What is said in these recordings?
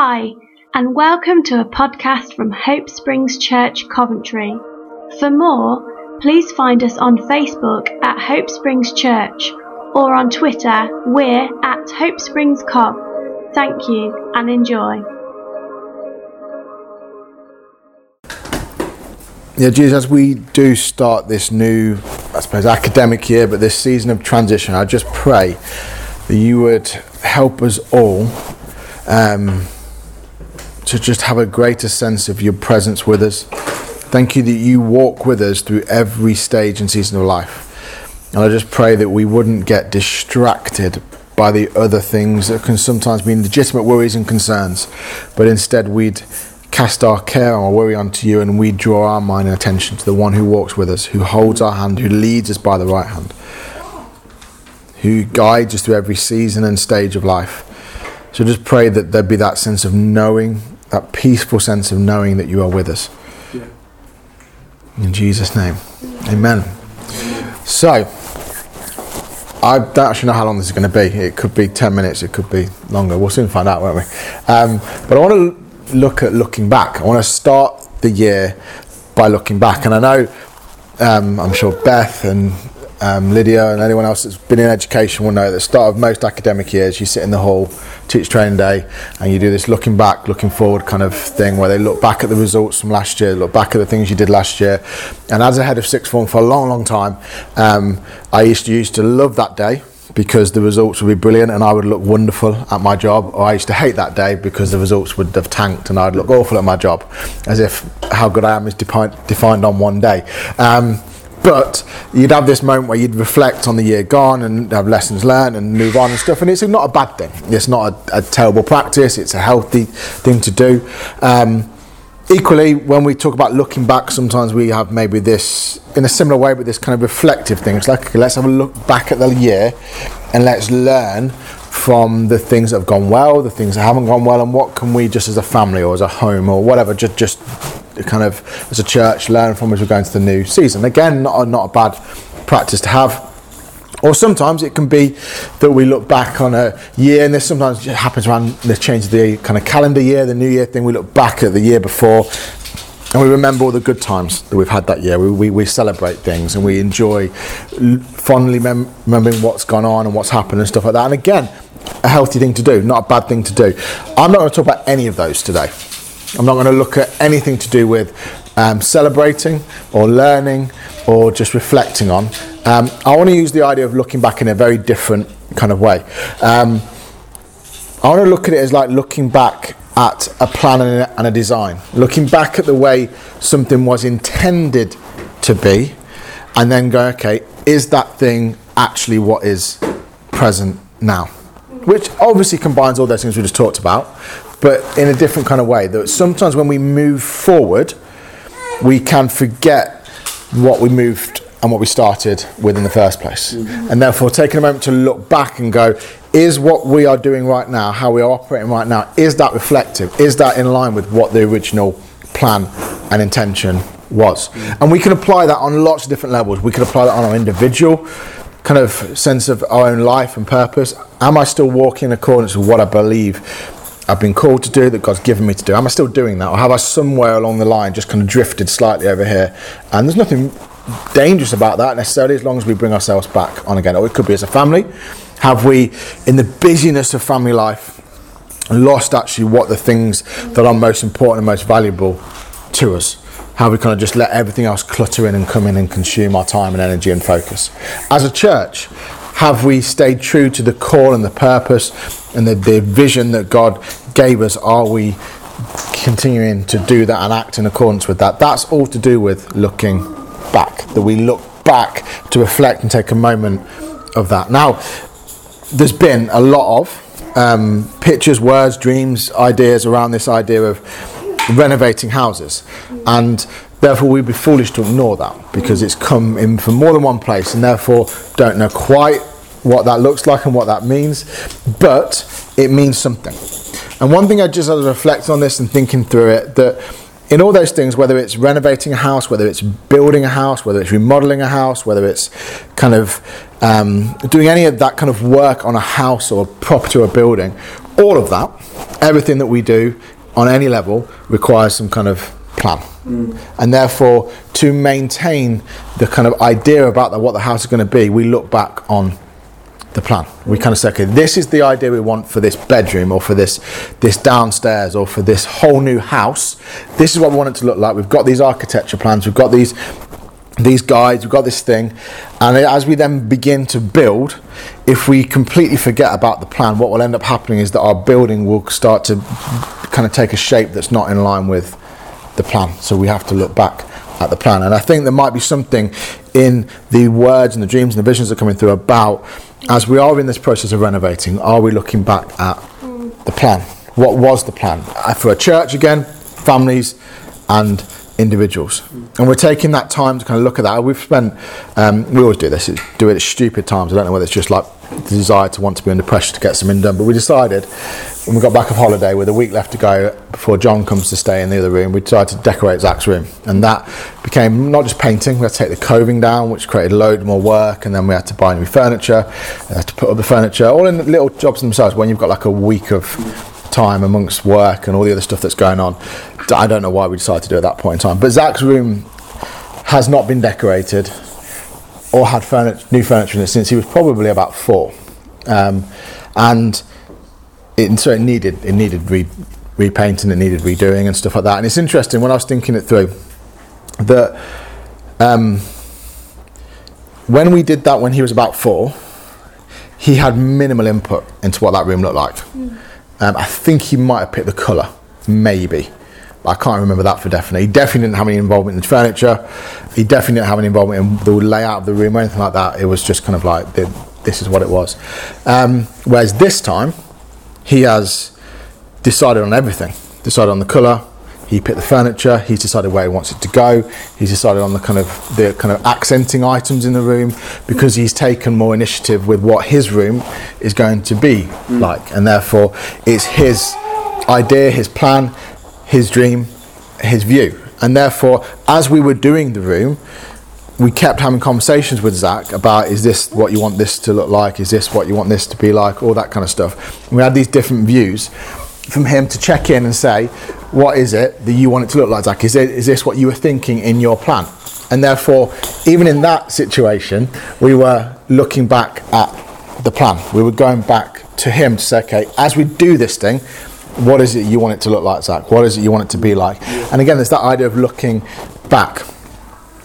Hi, and welcome to a podcast from Hope Springs Church, Coventry. For more, please find us on Facebook at Hope Springs Church or on Twitter, we're at Hope Springs Cov. Thank you and enjoy. Yeah, Jesus, as we do start this new, I suppose, academic year, but this season of transition, I just pray that you would help us all um, to just have a greater sense of your presence with us. Thank you that you walk with us through every stage and season of life. And I just pray that we wouldn't get distracted by the other things that can sometimes be legitimate worries and concerns, but instead we'd cast our care and our worry onto you and we draw our mind and attention to the one who walks with us, who holds our hand, who leads us by the right hand, who guides us through every season and stage of life. So just pray that there'd be that sense of knowing, that peaceful sense of knowing that you are with us. Yeah. In Jesus' name. Amen. So, I don't actually know how long this is going to be. It could be 10 minutes, it could be longer. We'll soon find out, won't we? Um, but I want to look at looking back. I want to start the year by looking back. And I know, um, I'm sure Beth and um, Lydia and anyone else that's been in education will know at the start of most academic years, you sit in the hall, teach training day, and you do this looking back, looking forward kind of thing where they look back at the results from last year, look back at the things you did last year. And as a head of sixth form for a long, long time, um, I used to used to love that day because the results would be brilliant and I would look wonderful at my job, or I used to hate that day because the results would have tanked and I'd look awful at my job, as if how good I am is defined, defined on one day. Um, but you'd have this moment where you'd reflect on the year gone and have lessons learned and move on and stuff. And it's not a bad thing. It's not a, a terrible practice. It's a healthy thing to do. Um, equally, when we talk about looking back, sometimes we have maybe this in a similar way, but this kind of reflective thing. It's like okay, let's have a look back at the year and let's learn from the things that have gone well, the things that haven't gone well, and what can we just as a family or as a home or whatever just just kind of as a church learn from as we go into the new season. Again, not a, not a bad practice to have. Or sometimes it can be that we look back on a year, and this sometimes happens around the change of the kind of calendar year, the new year thing. We look back at the year before, and we remember all the good times that we've had that year. We, we, we celebrate things and we enjoy fondly mem- remembering what's gone on and what's happened and stuff like that. And again, a healthy thing to do, not a bad thing to do. I'm not going to talk about any of those today. I'm not going to look at anything to do with um, celebrating or learning or just reflecting on. Um, I want to use the idea of looking back in a very different kind of way. Um, I want to look at it as like looking back at a plan and a, and a design, looking back at the way something was intended to be, and then go, okay, is that thing actually what is present now? Which obviously combines all those things we just talked about, but in a different kind of way. That sometimes when we move forward, we can forget what we moved and what we started with in the first place. Mm-hmm. And therefore, taking a moment to look back and go, is what we are doing right now, how we are operating right now, is that reflective? Is that in line with what the original plan and intention was? Mm-hmm. And we can apply that on lots of different levels. We can apply that on our individual kind of sense of our own life and purpose. Am I still walking in accordance with what I believe I've been called to do, that God's given me to do? Am I still doing that? Or have I somewhere along the line just kind of drifted slightly over here? And there's nothing dangerous about that necessarily as long as we bring ourselves back on again. Or it could be as a family. Have we, in the busyness of family life, lost actually what the things that are most important and most valuable to us? How we kind of just let everything else clutter in and come in and consume our time and energy and focus. As a church, have we stayed true to the call and the purpose and the, the vision that God gave us? Are we continuing to do that and act in accordance with that? That's all to do with looking back, that we look back to reflect and take a moment of that. Now, there's been a lot of um, pictures, words, dreams, ideas around this idea of renovating houses. And therefore, we'd be foolish to ignore that because it's come in from more than one place and therefore don't know quite what that looks like and what that means, but it means something. And one thing I just had to reflect on this and thinking through it that in all those things, whether it's renovating a house, whether it's building a house, whether it's remodeling a house, whether it's kind of um, doing any of that kind of work on a house or a property or a building, all of that, everything that we do on any level requires some kind of plan. Mm. And therefore, to maintain the kind of idea about the, what the house is going to be, we look back on the plan. We kind of say, okay, this is the idea we want for this bedroom or for this this downstairs or for this whole new house. This is what we want it to look like. We've got these architecture plans. We've got these these guides. We've got this thing, and as we then begin to build, if we completely forget about the plan, what will end up happening is that our building will start to kind of take a shape that's not in line with the plan. So we have to look back at the plan. And I think there might be something in the words and the dreams and the visions that are coming through about as we are in this process of renovating, are we looking back at the plan? What was the plan? Uh, for a church again, families, and individuals. And we're taking that time to kind of look at that. We've spent, um, we always do this, do it at stupid times. I don't know whether it's just like the desire to want to be under pressure to get something done, but we decided when we got back of holiday with a week left to go before John comes to stay in the other room, we decided to decorate Zach's room. And that became not just painting, we had to take the coving down, which created a load more work, and then we had to buy new furniture, had to put up the furniture, all in little jobs themselves when you've got like a week of time amongst work and all the other stuff that's going on. I don't know why we decided to do it at that point in time. But Zach's room has not been decorated or had furniture, new furniture in it since he was probably about four. Um, and it, so it needed it needed re, repainting, it needed redoing and stuff like that. And it's interesting when I was thinking it through that um, when we did that when he was about four, he had minimal input into what that room looked like. Mm. Um, I think he might have picked the colour, maybe. I can't remember that for definite. He definitely didn't have any involvement in the furniture. He definitely didn't have any involvement in the layout of the room or anything like that. It was just kind of like this is what it was. Um, whereas this time, he has decided on everything. Decided on the colour. He picked the furniture. He's decided where he wants it to go. He's decided on the kind of the kind of accenting items in the room because he's taken more initiative with what his room is going to be mm. like, and therefore it's his idea, his plan, his dream, his view. And therefore, as we were doing the room, we kept having conversations with Zach about is this what you want this to look like? Is this what you want this to be like? All that kind of stuff. And we had these different views from him to check in and say, what is it that you want it to look like, Zach? Is, it, is this what you were thinking in your plan? And therefore, even in that situation, we were looking back at the plan. We were going back to him to say, okay, as we do this thing, what is it you want it to look like, Zach? What is it you want it to be like? And again, there's that idea of looking back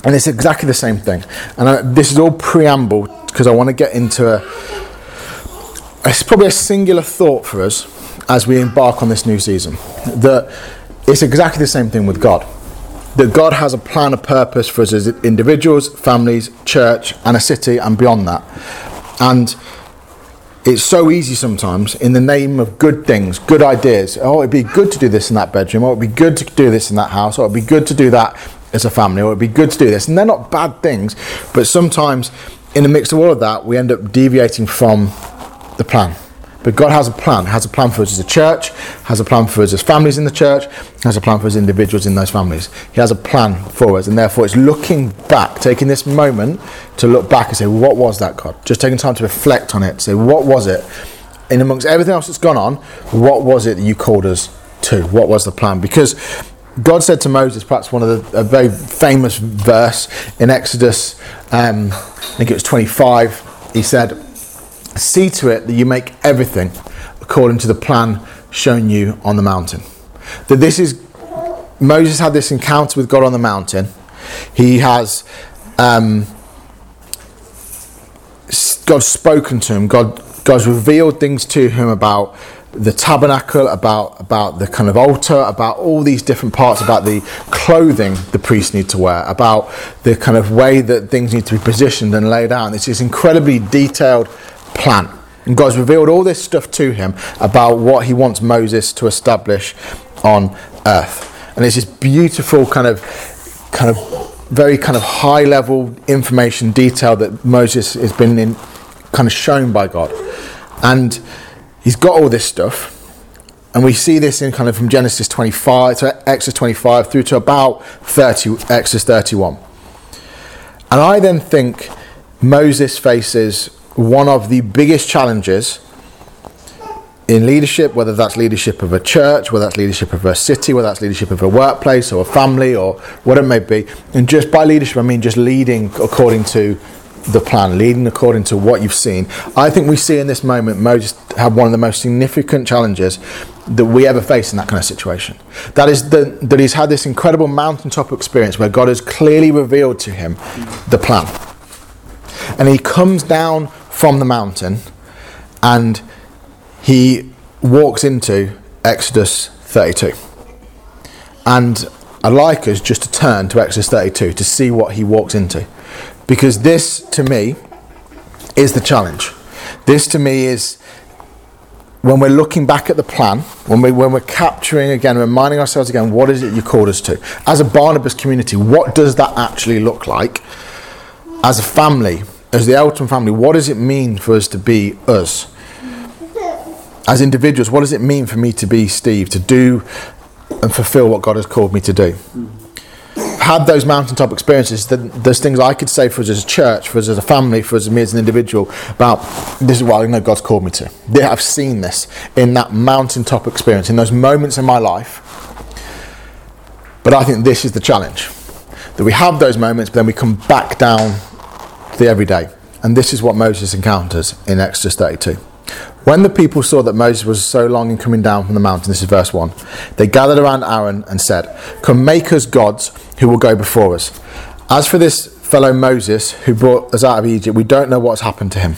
and it's exactly the same thing. And I, this is all preamble because I want to get into a, it's probably a singular thought for us as we embark on this new season. That it's exactly the same thing with God. That God has a plan, a purpose for us as individuals, families, church, and a city, and beyond that. And it's so easy sometimes in the name of good things, good ideas. Oh, it'd be good to do this in that bedroom, or it'd be good to do this in that house, or it'd be good to do that as a family, or it'd be good to do this. And they're not bad things, but sometimes in the mix of all of that, we end up deviating from the plan. But God has a plan, has a plan for us as a church, has a plan for us as families in the church, has a plan for us individuals in those families. He has a plan for us, and therefore it's looking back, taking this moment to look back and say, What was that, God? Just taking time to reflect on it, say, What was it? And amongst everything else that's gone on, what was it that you called us to? What was the plan? Because God said to Moses, perhaps one of the a very famous verse in Exodus, um, I think it was 25. He said, "See to it that you make everything according to the plan shown you on the mountain." That this is Moses had this encounter with God on the mountain. He has um, God's spoken to him. God God's revealed things to him about the tabernacle, about about the kind of altar, about all these different parts, about the clothing the priests need to wear, about the kind of way that things need to be positioned and laid out. And it's this incredibly detailed plan. And God's revealed all this stuff to him about what he wants Moses to establish on earth. And it's this beautiful kind of kind of very kind of high level information detail that Moses has been in, kind of shown by God. And he's got all this stuff, And we see this in kind of from Genesis 25 to Exodus 25 through to about 30, Exodus 31. And I then think Moses faces one of the biggest challenges in leadership, whether that's leadership of a church, whether that's leadership of a city, whether that's leadership of a workplace or a family or what it may be. And just by leadership, I mean just leading according to the plan, leading according to what you've seen. I think we see in this moment Moses have one of the most significant challenges that we ever face in that kind of situation. That is the, that he's had this incredible mountaintop experience where God has clearly revealed to him the plan. And he comes down from the mountain and he walks into Exodus 32. And I'd like us just to turn to Exodus 32 to see what he walks into. Because this, to me, is the challenge. This, to me, is when we're looking back at the plan, when, we, when we're capturing again, reminding ourselves again, what is it you called us to? As a Barnabas community, what does that actually look like? As a family, as the Elton family, what does it mean for us to be us? As individuals, what does it mean for me to be Steve, to do and fulfill what God has called me to do? Had those mountaintop experiences, then there's things I could say for us as a church, for us as a family, for us as me as an individual about this is what I know God's called me to. I've seen this in that mountaintop experience, in those moments in my life. But I think this is the challenge that we have those moments, but then we come back down the everyday. And this is what Moses encounters in Exodus 32. When the people saw that Moses was so long in coming down from the mountain, this is verse 1, they gathered around Aaron and said, Come make us gods who will go before us. As for this fellow Moses who brought us out of Egypt, we don't know what's happened to him.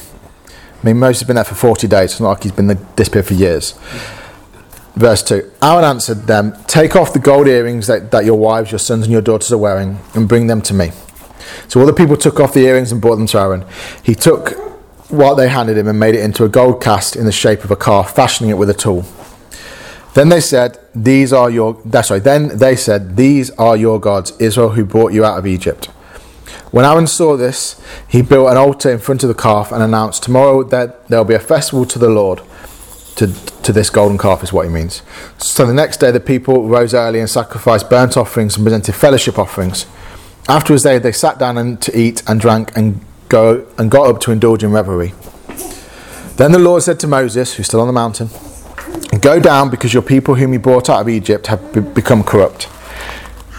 I mean, Moses has been there for 40 days. It's not like he's been disappeared for years. Verse 2 Aaron answered them, Take off the gold earrings that, that your wives, your sons, and your daughters are wearing, and bring them to me. So all the people took off the earrings and brought them to Aaron. He took what they handed him and made it into a gold cast in the shape of a calf, fashioning it with a tool. Then they said, These are your that's right, then they said, These are your gods, Israel who brought you out of Egypt. When Aaron saw this, he built an altar in front of the calf and announced, Tomorrow that there will be a festival to the Lord. To, to this golden calf is what he means. So the next day the people rose early and sacrificed burnt offerings and presented fellowship offerings. Afterwards they, they sat down and to eat and drank and go and got up to indulge in revelry. Then the Lord said to Moses, who's still on the mountain, Go down because your people whom you brought out of Egypt have be- become corrupt.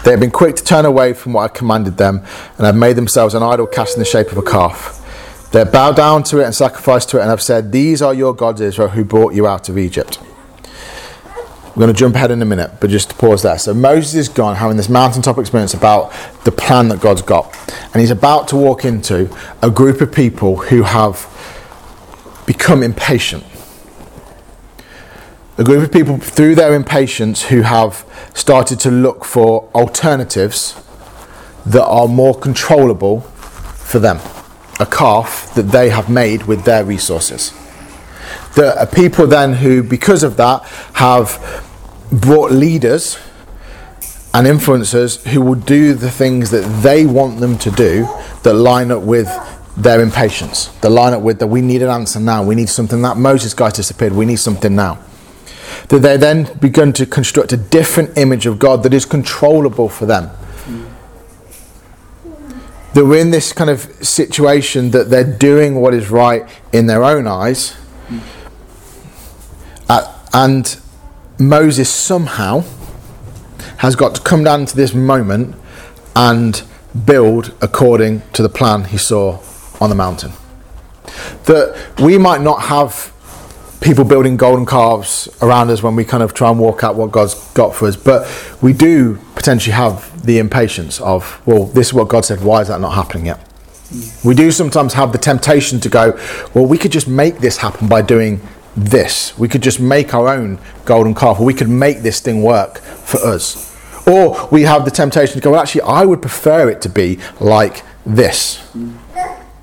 They have been quick to turn away from what I commanded them and have made themselves an idol cast in the shape of a calf. They have bowed down to it and sacrificed to it and have said, These are your gods, Israel, who brought you out of Egypt. We're going to jump ahead in a minute, but just to pause there. So Moses is gone, having this mountaintop experience about the plan that God's got. And he's about to walk into a group of people who have become impatient. A group of people, through their impatience, who have started to look for alternatives that are more controllable for them. A calf that they have made with their resources. There are people then who, because of that, have brought leaders and influencers who will do the things that they want them to do that line up with their impatience, that line up with that we need an answer now, we need something that Moses guy disappeared, we need something now. That they then begin to construct a different image of God that is controllable for them. That we're in this kind of situation that they're doing what is right in their own eyes, uh, and Moses somehow has got to come down to this moment and build according to the plan he saw on the mountain. That we might not have people building golden calves around us when we kind of try and walk out what God's got for us, but we do potentially have the impatience of, well, this is what God said, why is that not happening yet? We do sometimes have the temptation to go, well, we could just make this happen by doing this. We could just make our own golden calf, or we could make this thing work for us. Or we have the temptation to go, well, actually, I would prefer it to be like this,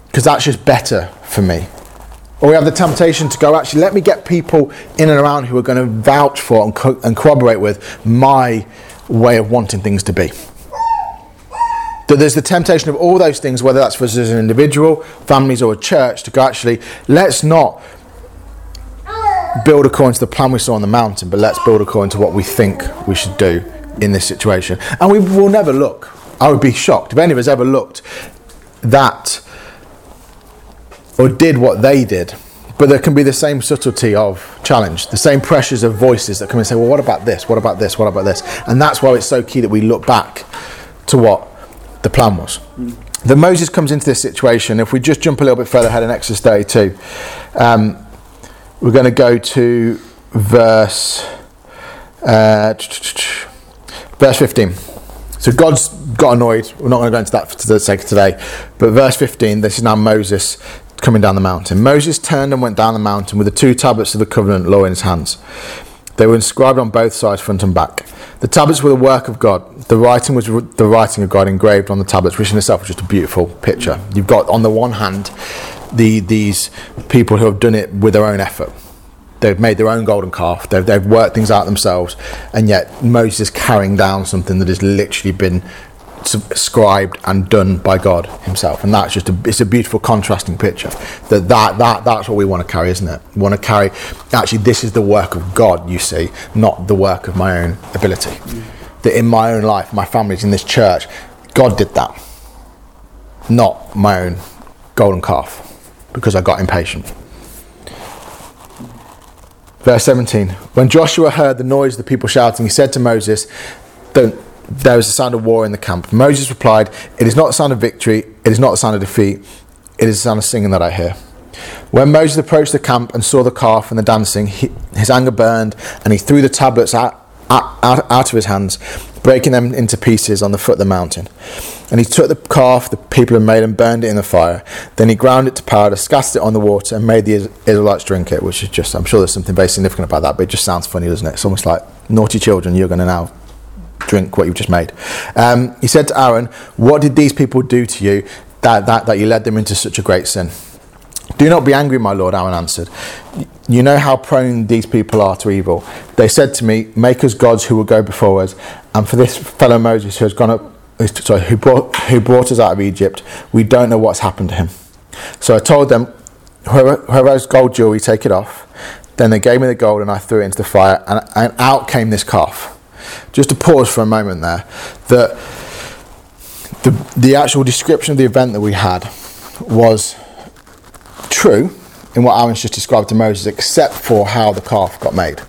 because that's just better for me. Or we have the temptation to go, actually, let me get people in and around who are going to vouch for and, co- and corroborate with my way of wanting things to be. That there's the temptation of all those things, whether that's for us as an individual, families, or a church, to go, actually, let's not build according to the plan we saw on the mountain, but let's build according to what we think we should do in this situation. And we will never look. I would be shocked if any of us ever looked that or did what they did. But there can be the same subtlety of challenge, the same pressures of voices that come and say, well, what about this? What about this? What about this? And that's why it's so key that we look back to what the plan was. Mm. That Moses comes into this situation, if we just jump a little bit further ahead in Exodus 32, um, we're going to go to verse uh, verse 15. So God's got annoyed. We're not going to go into that for the sake of today. But verse 15, this is now Moses coming down the mountain. Moses turned and went down the mountain with the two tablets of the covenant law in his hands. They were inscribed on both sides, front and back. The tablets were the work of God. The writing was the writing of God engraved on the tablets, which in itself was just a beautiful picture. You've got on the one hand the these people who have done it with their own effort. They've made their own golden calf. They've, they've worked things out themselves, and yet Moses is carrying down something that has literally been scribed and done by God Himself, and that's just a, it's a beautiful contrasting picture. That that that that's what we want to carry, isn't it? We want to carry. Actually, this is the work of God. You see, not the work of my own ability. Mm. That in my own life, my family's in this church, God did that, not my own golden calf, because I got impatient. Verse 17 When Joshua heard the noise of the people shouting, he said to Moses, Don't there was a sound of war in the camp. Moses replied, It is not the sound of victory, it is not the sound of defeat, it is the sound of singing that I hear. When Moses approached the camp and saw the calf and the dancing, he, his anger burned, and he threw the tablets out, out, out of his hands, breaking them into pieces on the foot of the mountain. And he took the calf the people had made and burned it in the fire. Then he ground it to powder, scattered it on the water, and made the Israelites drink it, which is just, I'm sure there's something very significant about that, but it just sounds funny, doesn't it? It's almost like naughty children, you're going to now drink what you've just made. Um, he said to Aaron, What did these people do to you that, that, that you led them into such a great sin? Do not be angry, my lord, Aaron answered. You know how prone these people are to evil. They said to me, Make us gods who will go before us. And for this fellow Moses who has gone up, sorry, who brought, who brought us out of Egypt, we don't know what's happened to him. So I told them, has gold jewelry, take it off. Then they gave me the gold and I threw it into the fire, and, and out came this calf. Just to pause for a moment there, that the, the actual description of the event that we had was true in what Aaron's just described to Moses, except for how the calf got made,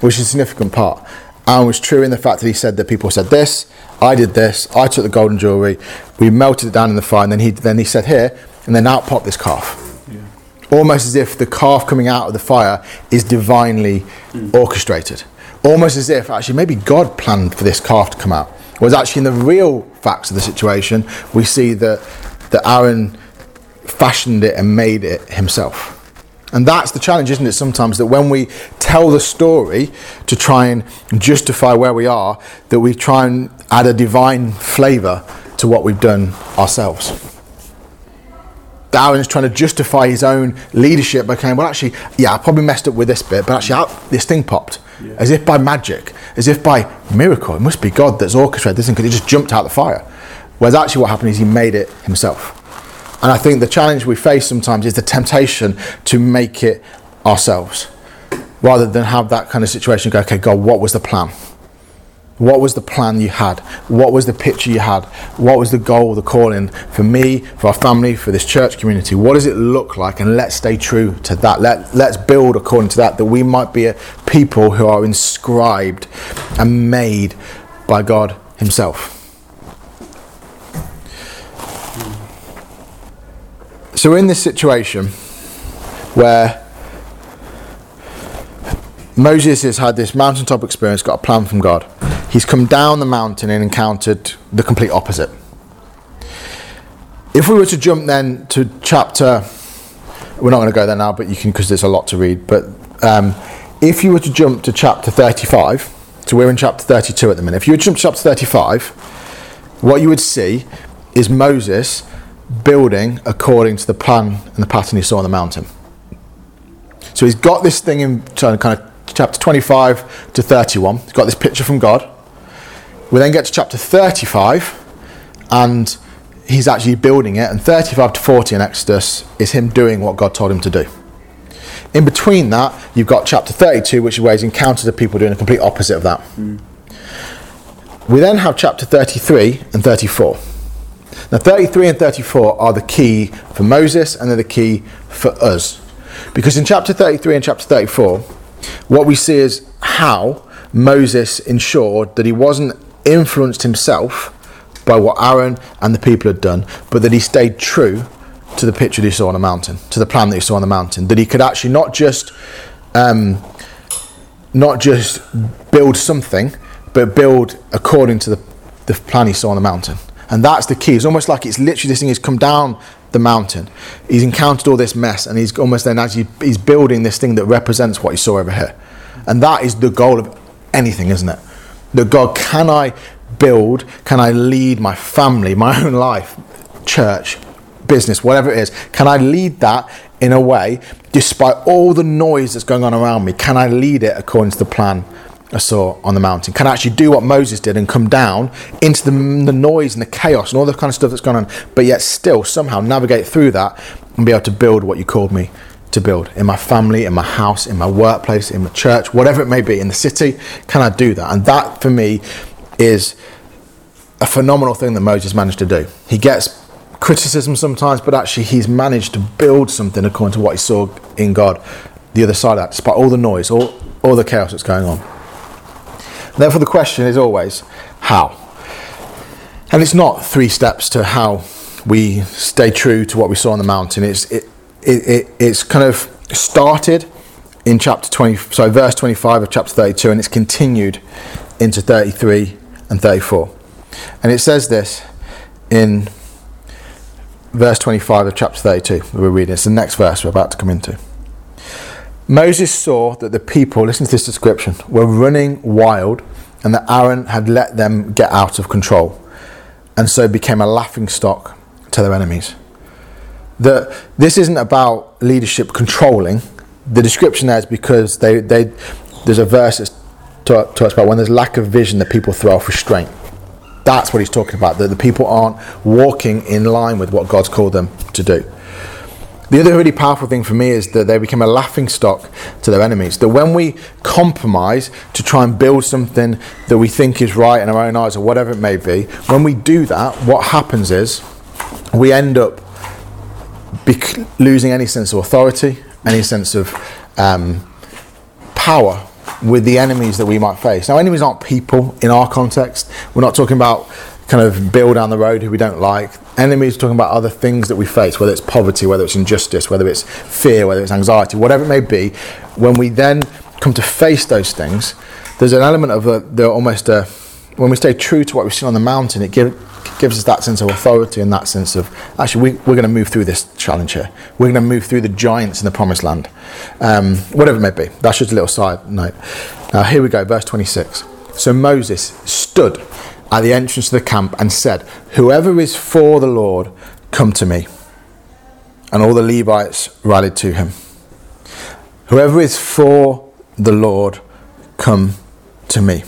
which is a significant part. Aaron was true in the fact that he said that people said this, I did this, I took the golden jewelry, we melted it down in the fire, and then he then he said here, and then out popped this calf. Yeah. Almost as if the calf coming out of the fire is divinely mm. orchestrated almost as if actually maybe God planned for this calf to come out. Whereas actually in the real facts of the situation, we see that, that Aaron fashioned it and made it himself. And that's the challenge, isn't it, sometimes, that when we tell the story to try and justify where we are, that we try and add a divine flavour to what we've done ourselves. Aaron's trying to justify his own leadership by saying, well, actually, yeah, I probably messed up with this bit, but actually, this thing popped yeah. as if by magic, as if by miracle. It must be God that's orchestrated this thing because he just jumped out of the fire. Whereas actually, what happened is he made it himself. And I think the challenge we face sometimes is the temptation to make it ourselves rather than have that kind of situation go, okay, God, what was the plan? What was the plan you had? What was the picture you had? What was the goal, the calling for me, for our family, for this church community? What does it look like? And let's stay true to that. Let, let's build according to that, that we might be a people who are inscribed and made by God Himself. So, in this situation where Moses has had this mountaintop experience, got a plan from God. He's come down the mountain and encountered the complete opposite. If we were to jump then to chapter, we're not going to go there now, but you can because there's a lot to read. But um, if you were to jump to chapter 35, so we're in chapter 32 at the minute. If you were to jump to chapter 35, what you would see is Moses building according to the plan and the pattern he saw on the mountain. So he's got this thing in kind of chapter 25 to 31. He's got this picture from God. We then get to chapter 35, and he's actually building it. And 35 to 40 in Exodus is him doing what God told him to do. In between that, you've got chapter 32, which is where he's encountered the people doing the complete opposite of that. Hmm. We then have chapter 33 and 34. Now, 33 and 34 are the key for Moses and they're the key for us. Because in chapter 33 and chapter 34, what we see is how Moses ensured that he wasn't influenced himself by what Aaron and the people had done, but that he stayed true to the picture that he saw on the mountain, to the plan that he saw on the mountain. That he could actually not just um, not just build something, but build according to the, the plan he saw on the mountain. And that's the key. It's almost like it's literally this thing has come down the mountain. He's encountered all this mess, and he's almost then as he, he's building this thing that represents what he saw over here. And that is the goal of anything, isn't it? That God, can I build, can I lead my family, my own life, church, business, whatever it is, can I lead that in a way, despite all the noise that's going on around me, can I lead it according to the plan I saw on the mountain? Can I actually do what Moses did and come down into the, the noise and the chaos and all the kind of stuff that's going on, but yet still somehow navigate through that and be able to build what you called me to build in my family, in my house, in my workplace, in my church, whatever it may be, in the city? Can I do that? And that for me is a phenomenal thing that Moses managed to do. He gets criticism sometimes, but actually he's managed to build something according to what he saw in God. The other side of that, despite all the noise, all, all the chaos that's going on. Therefore, the question is always how. And it's not three steps to how we stay true to what we saw on the mountain. It's it, it, it it's kind of started in chapter 20, so verse 25 of chapter 32, and it's continued into 33 and 34. And it says this in verse 25 of chapter 32 we're reading. It's the next verse we're about to come into. Moses saw that the people, listen to this description, were running wild and that Aaron had let them get out of control and so became a laughing stock to their enemies. That this isn't about leadership controlling. The description there is because they, they, there's a verse that talks about when there's lack of vision that people throw off restraint. That's what he's talking about, that the people aren't walking in line with what God's called them to do. The other really powerful thing for me is that they become a laughing stock to their enemies. That when we compromise to try and build something that we think is right in our own eyes or whatever it may be, when we do that, what happens is we end up bec- losing any sense of authority, any sense of um, power with the enemies that we might face. Now, enemies aren't people in our context. We're not talking about kind of Bill down the road who we don't like. Enemies talking about other things that we face, whether it's poverty, whether it's injustice, whether it's fear, whether it's anxiety, whatever it may be. When we then come to face those things, there's an element of a, the almost a, when we stay true to what we've seen on the mountain, it give, gives us that sense of authority and that sense of actually we, we're going to move through this challenge here. We're going to move through the giants in the promised land, um, whatever it may be. That's just a little side note. Now here we go, verse 26. So Moses stood at the entrance to the camp and said, Whoever is for the Lord, come to me. And all the Levites rallied to him. Whoever is for the Lord, come to me.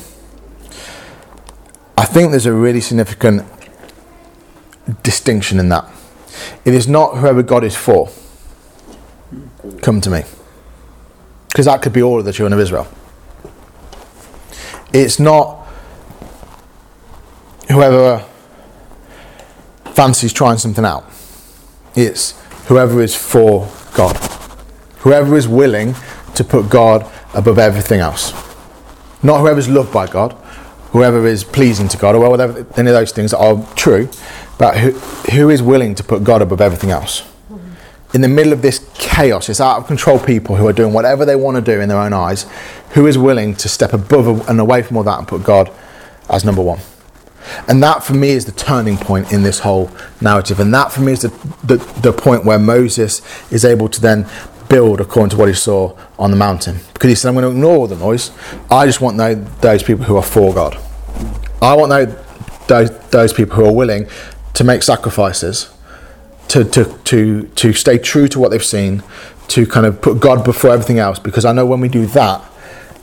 I think there's a really significant distinction in that. It is not whoever God is for, come to me. Because that could be all of the children of Israel. It's not whoever fancies trying something out. It's whoever is for God. Whoever is willing to put God above everything else. Not whoever is loved by God, whoever is pleasing to God, or whatever any of those things are true, but who, who is willing to put God above everything else. In the middle of this chaos, this out of control people who are doing whatever they want to do in their own eyes, who is willing to step above and away from all that and put God as number one. And that for me is the turning point in this whole narrative. And that for me is the, the, the, point where Moses is able to then build according to what he saw on the mountain. Because he said, I'm going to ignore all the noise. I just want those, people who are for God. I want those, those people who are willing to make sacrifices, to, to, to, to stay true to what they've seen, to kind of put God before everything else. Because I know when we do that,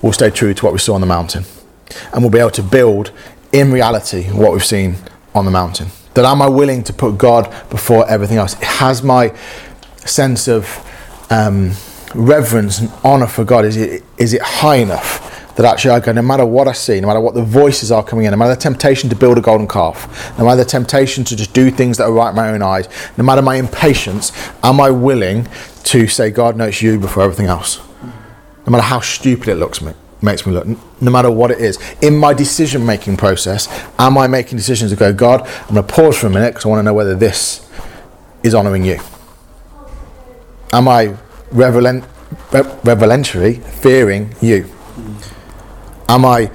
we'll stay true to what we saw on the mountain. And we'll be able to build in reality what we've seen on the mountain. That am I willing to put God before everything else? Has my sense of um, reverence and honor for God? Is it, is it high enough? That actually I go, no matter what I see, no matter what the voices are coming in, no matter the temptation to build a golden calf, no matter the temptation to just do things that are right in my own eyes, no matter my impatience, am I willing to say, God, knows you before everything else? No matter how stupid it looks me, makes me look, no matter what it is. In my decision making process, am I making decisions to go, God, I'm going to pause for a minute because I want to know whether this is honouring you? Am I reverent, reverentially fearing you? Am I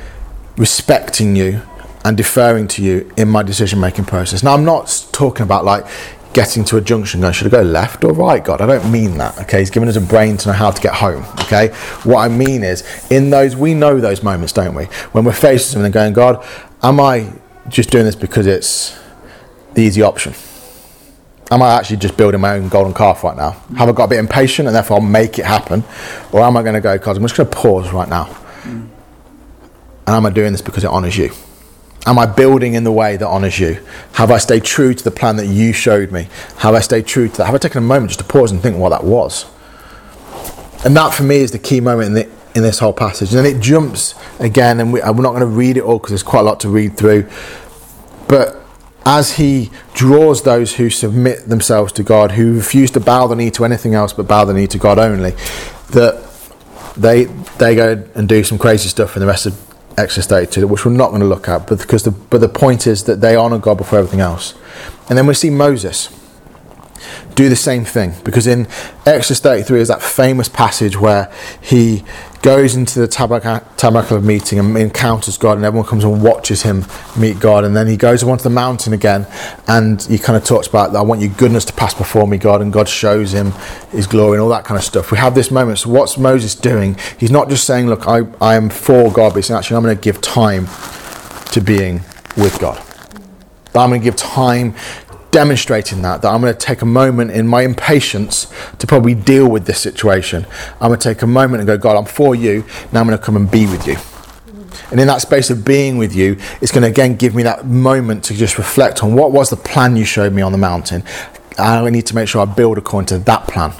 respecting you and deferring to you in my decision making process? Now, I'm not talking about like getting to a junction going, should I go left or right, God? I don't mean that, okay? He's given us a brain to know how to get home, okay? What I mean is, in those, we know those moments, don't we? When we're faced with something and going, God, am I just doing this because it's the easy option? Am I actually just building my own golden calf right now? Have I got a bit impatient and therefore I'll make it happen? Or am I going to go, God, I'm just going to pause right now? And am I doing this because it honours you? Am I building in the way that honours you? Have I stayed true to the plan that you showed me? Have I stayed true to that? Have I taken a moment just to pause and think what that was? And that for me is the key moment in, the, in this whole passage. And then it jumps again, and we, we're not going to read it all because there's quite a lot to read through. But as he draws those who submit themselves to God, who refuse to bow the knee to anything else but bow the knee to God only, that they they go and do some crazy stuff in the rest of Exodus 32, which we're not going to look at, but because the, but the point is that they honour God before everything else. And then we see Moses do the same thing because in Exodus 33 is that famous passage where he goes into the tabernacle of meeting and encounters God, and everyone comes and watches him meet God. And then he goes onto the mountain again, and he kind of talks about, I want your goodness to pass before me, God. And God shows him his glory and all that kind of stuff. We have this moment. So, what's Moses doing? He's not just saying, Look, I, I am for God, but he's saying, Actually, I'm going to give time to being with God. I'm going to give time demonstrating that, that I'm going to take a moment in my impatience to probably deal with this situation. I'm going to take a moment and go, God, I'm for you. Now I'm going to come and be with you. And in that space of being with you, it's going to again give me that moment to just reflect on what was the plan you showed me on the mountain. I need to make sure I build according to that plan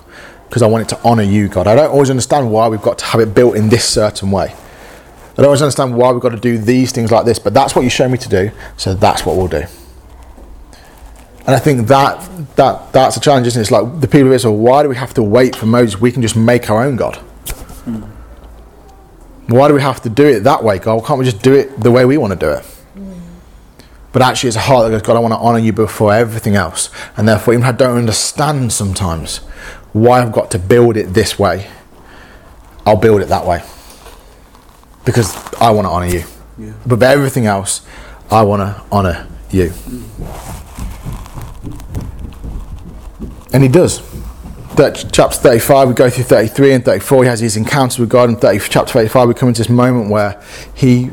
because I want it to honor you, God. I don't always understand why we've got to have it built in this certain way. I don't always understand why we've got to do these things like this, but that's what you show me to do, so that's what we'll do. And I think that that that's a challenge, isn't it? It's like the people of Israel, why do we have to wait for Moses? We can just make our own God. Mm. Why do we have to do it that way, God? Why can't we just do it the way we want to do it? Mm. But actually, it's a heart that goes, God, I want to honour you before everything else. And therefore, even if I don't understand sometimes why I've got to build it this way, I'll build it that way. Because I want to honour you. Yeah. But everything else, I want to honour you. Mm. And he does. That chapter 35, we go through 33 and 34. He has his encounters with God. In 30, chapter 35, we come into this moment where he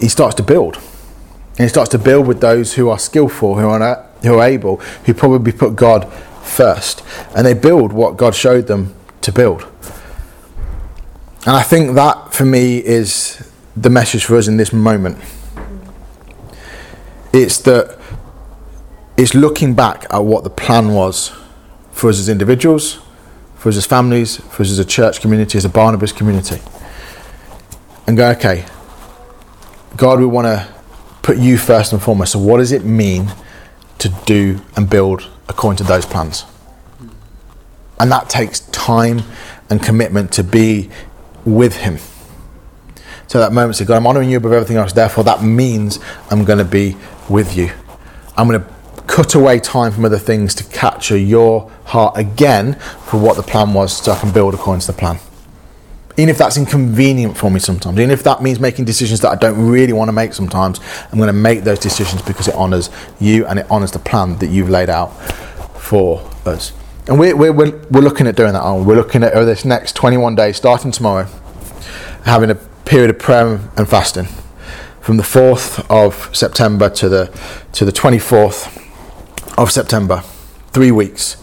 he starts to build. And he starts to build with those who are skillful, who are, who are able, who probably put God first. And they build what God showed them to build. And I think that, for me, is the message for us in this moment. It's that it's looking back at what the plan was for us as individuals, for us as families, for us as a church community, as a Barnabas community. And go, okay, God, we want to put you first and foremost. So, what does it mean to do and build according to those plans? And that takes time and commitment to be with Him. So, that moment, say, God, I'm honoring you above everything else. Therefore, that means I'm going to be with you. I'm going to cut away time from other things to capture your heart again for what the plan was so I can build according to the plan. Even if that's inconvenient for me sometimes, even if that means making decisions that I don't really want to make sometimes, I'm going to make those decisions because it honours you and it honours the plan that you've laid out for us. And we're, we're, we're looking at doing that, aren't we? We're looking at over this next 21 days, starting tomorrow, having a period of prayer and fasting from the 4th of September to the, to the 24th of September. Three weeks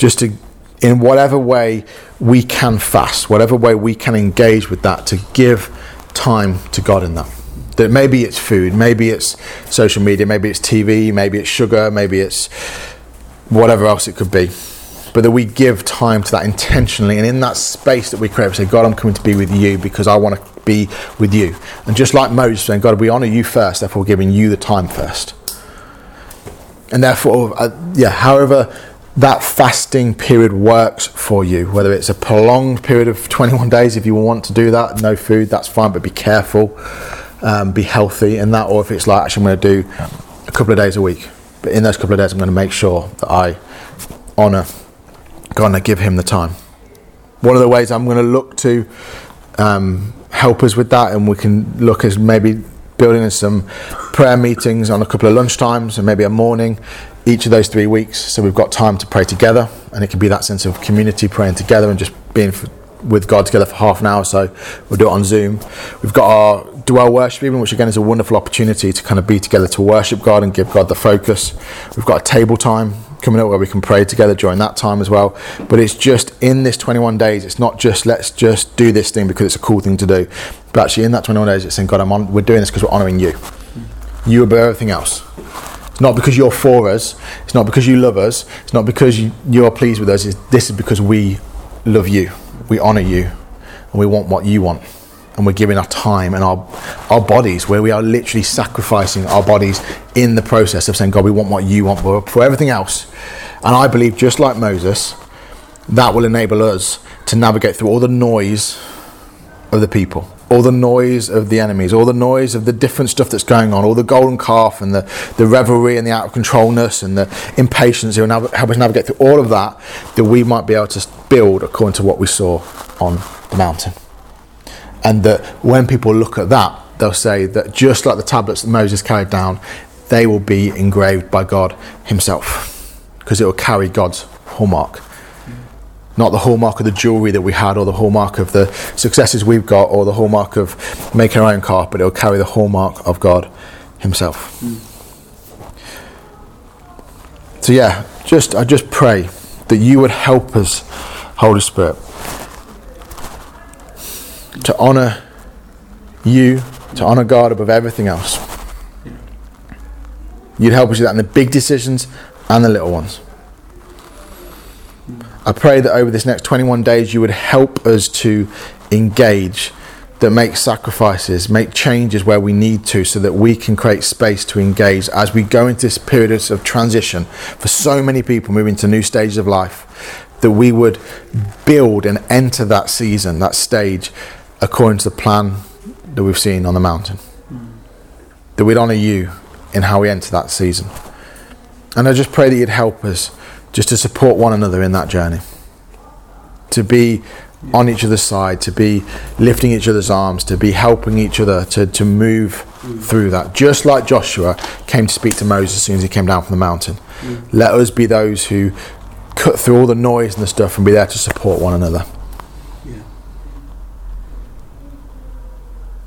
just to, in whatever way we can fast, whatever way we can engage with that, to give time to God in that. That maybe it's food, maybe it's social media, maybe it's TV, maybe it's sugar, maybe it's whatever else it could be. but that we give time to that intentionally. And in that space that we create, we say, God, I'm coming to be with you because I want to be with you. And just like Moses saying, God, we honor you first, therefore, we're giving you the time first. And therefore, uh, yeah, however that fasting period works for you, whether it's a prolonged period of 21 days, if you want to do that, no food, that's fine, but be careful, um, be healthy in that, or if it's like, actually, I'm going to do a couple of days a week. But in those couple of days, I'm going to make sure that I honour God and I give Him the time. One of the ways I'm going to look to um, help us with that, and we can look as maybe building in some prayer meetings on a couple of lunchtimes and maybe a morning each of those three weeks. So we've got time to pray together, and it can be that sense of community praying together and just being with God together for half an hour. So we'll do it on Zoom. We've got our dwell worship evening, which again is a wonderful opportunity to kind of be together to worship God and give God the focus. We've got a table time coming up where we can pray together during that time as well. But it's just in this 21 days, it's not just let's just do this thing because it's a cool thing to do. But actually, in that 21 days, it's saying, God, I'm on, we're doing this because we're honouring you. You above everything else. It's not because you're for us. It's not because you love us. It's not because you, you're pleased with us. It's, this is because we love you. We honour you. And we want what you want and we're giving our time and our our bodies where we are literally sacrificing our bodies in the process of saying god we want what you want for, for everything else. And i believe just like moses that will enable us to navigate through all the noise of the people all the noise of the enemies all the noise of the different stuff that's going on all the golden calf and the, the revelry and the out of controlness and the impatience who will help us navigate through all of that that we might be able to build according to what we saw on the mountain and that when people look at that, they'll say that just like the tablets that Moses carried down, they will be engraved by God Himself because it will carry God's hallmark. Not the hallmark of the jewelry that we had, or the hallmark of the successes we've got, or the hallmark of making our own car, but it will carry the hallmark of God Himself. Mm. So, yeah, just I just pray that you would help us, Holy Spirit, to honor you, to honor God above everything else. You'd help us with that in the big decisions and the little ones. I pray that over this next 21 days you would help us to engage, that make sacrifices, make changes where we need to, so that we can create space to engage as we go into this period of transition for so many people moving to new stages of life. That we would build and enter that season, that stage, according to the plan that we've seen on the mountain. Mm. That we'd honour you in how we enter that season. And I just pray that you'd help us just to support one another in that journey. To be on each other's side, to be lifting each other's arms, to be helping each other to, to move mm. through that. Just like Joshua came to speak to Moses as soon as he came down from the mountain. Mm. Let us be those who cut through all the noise and the stuff and be there to support one another.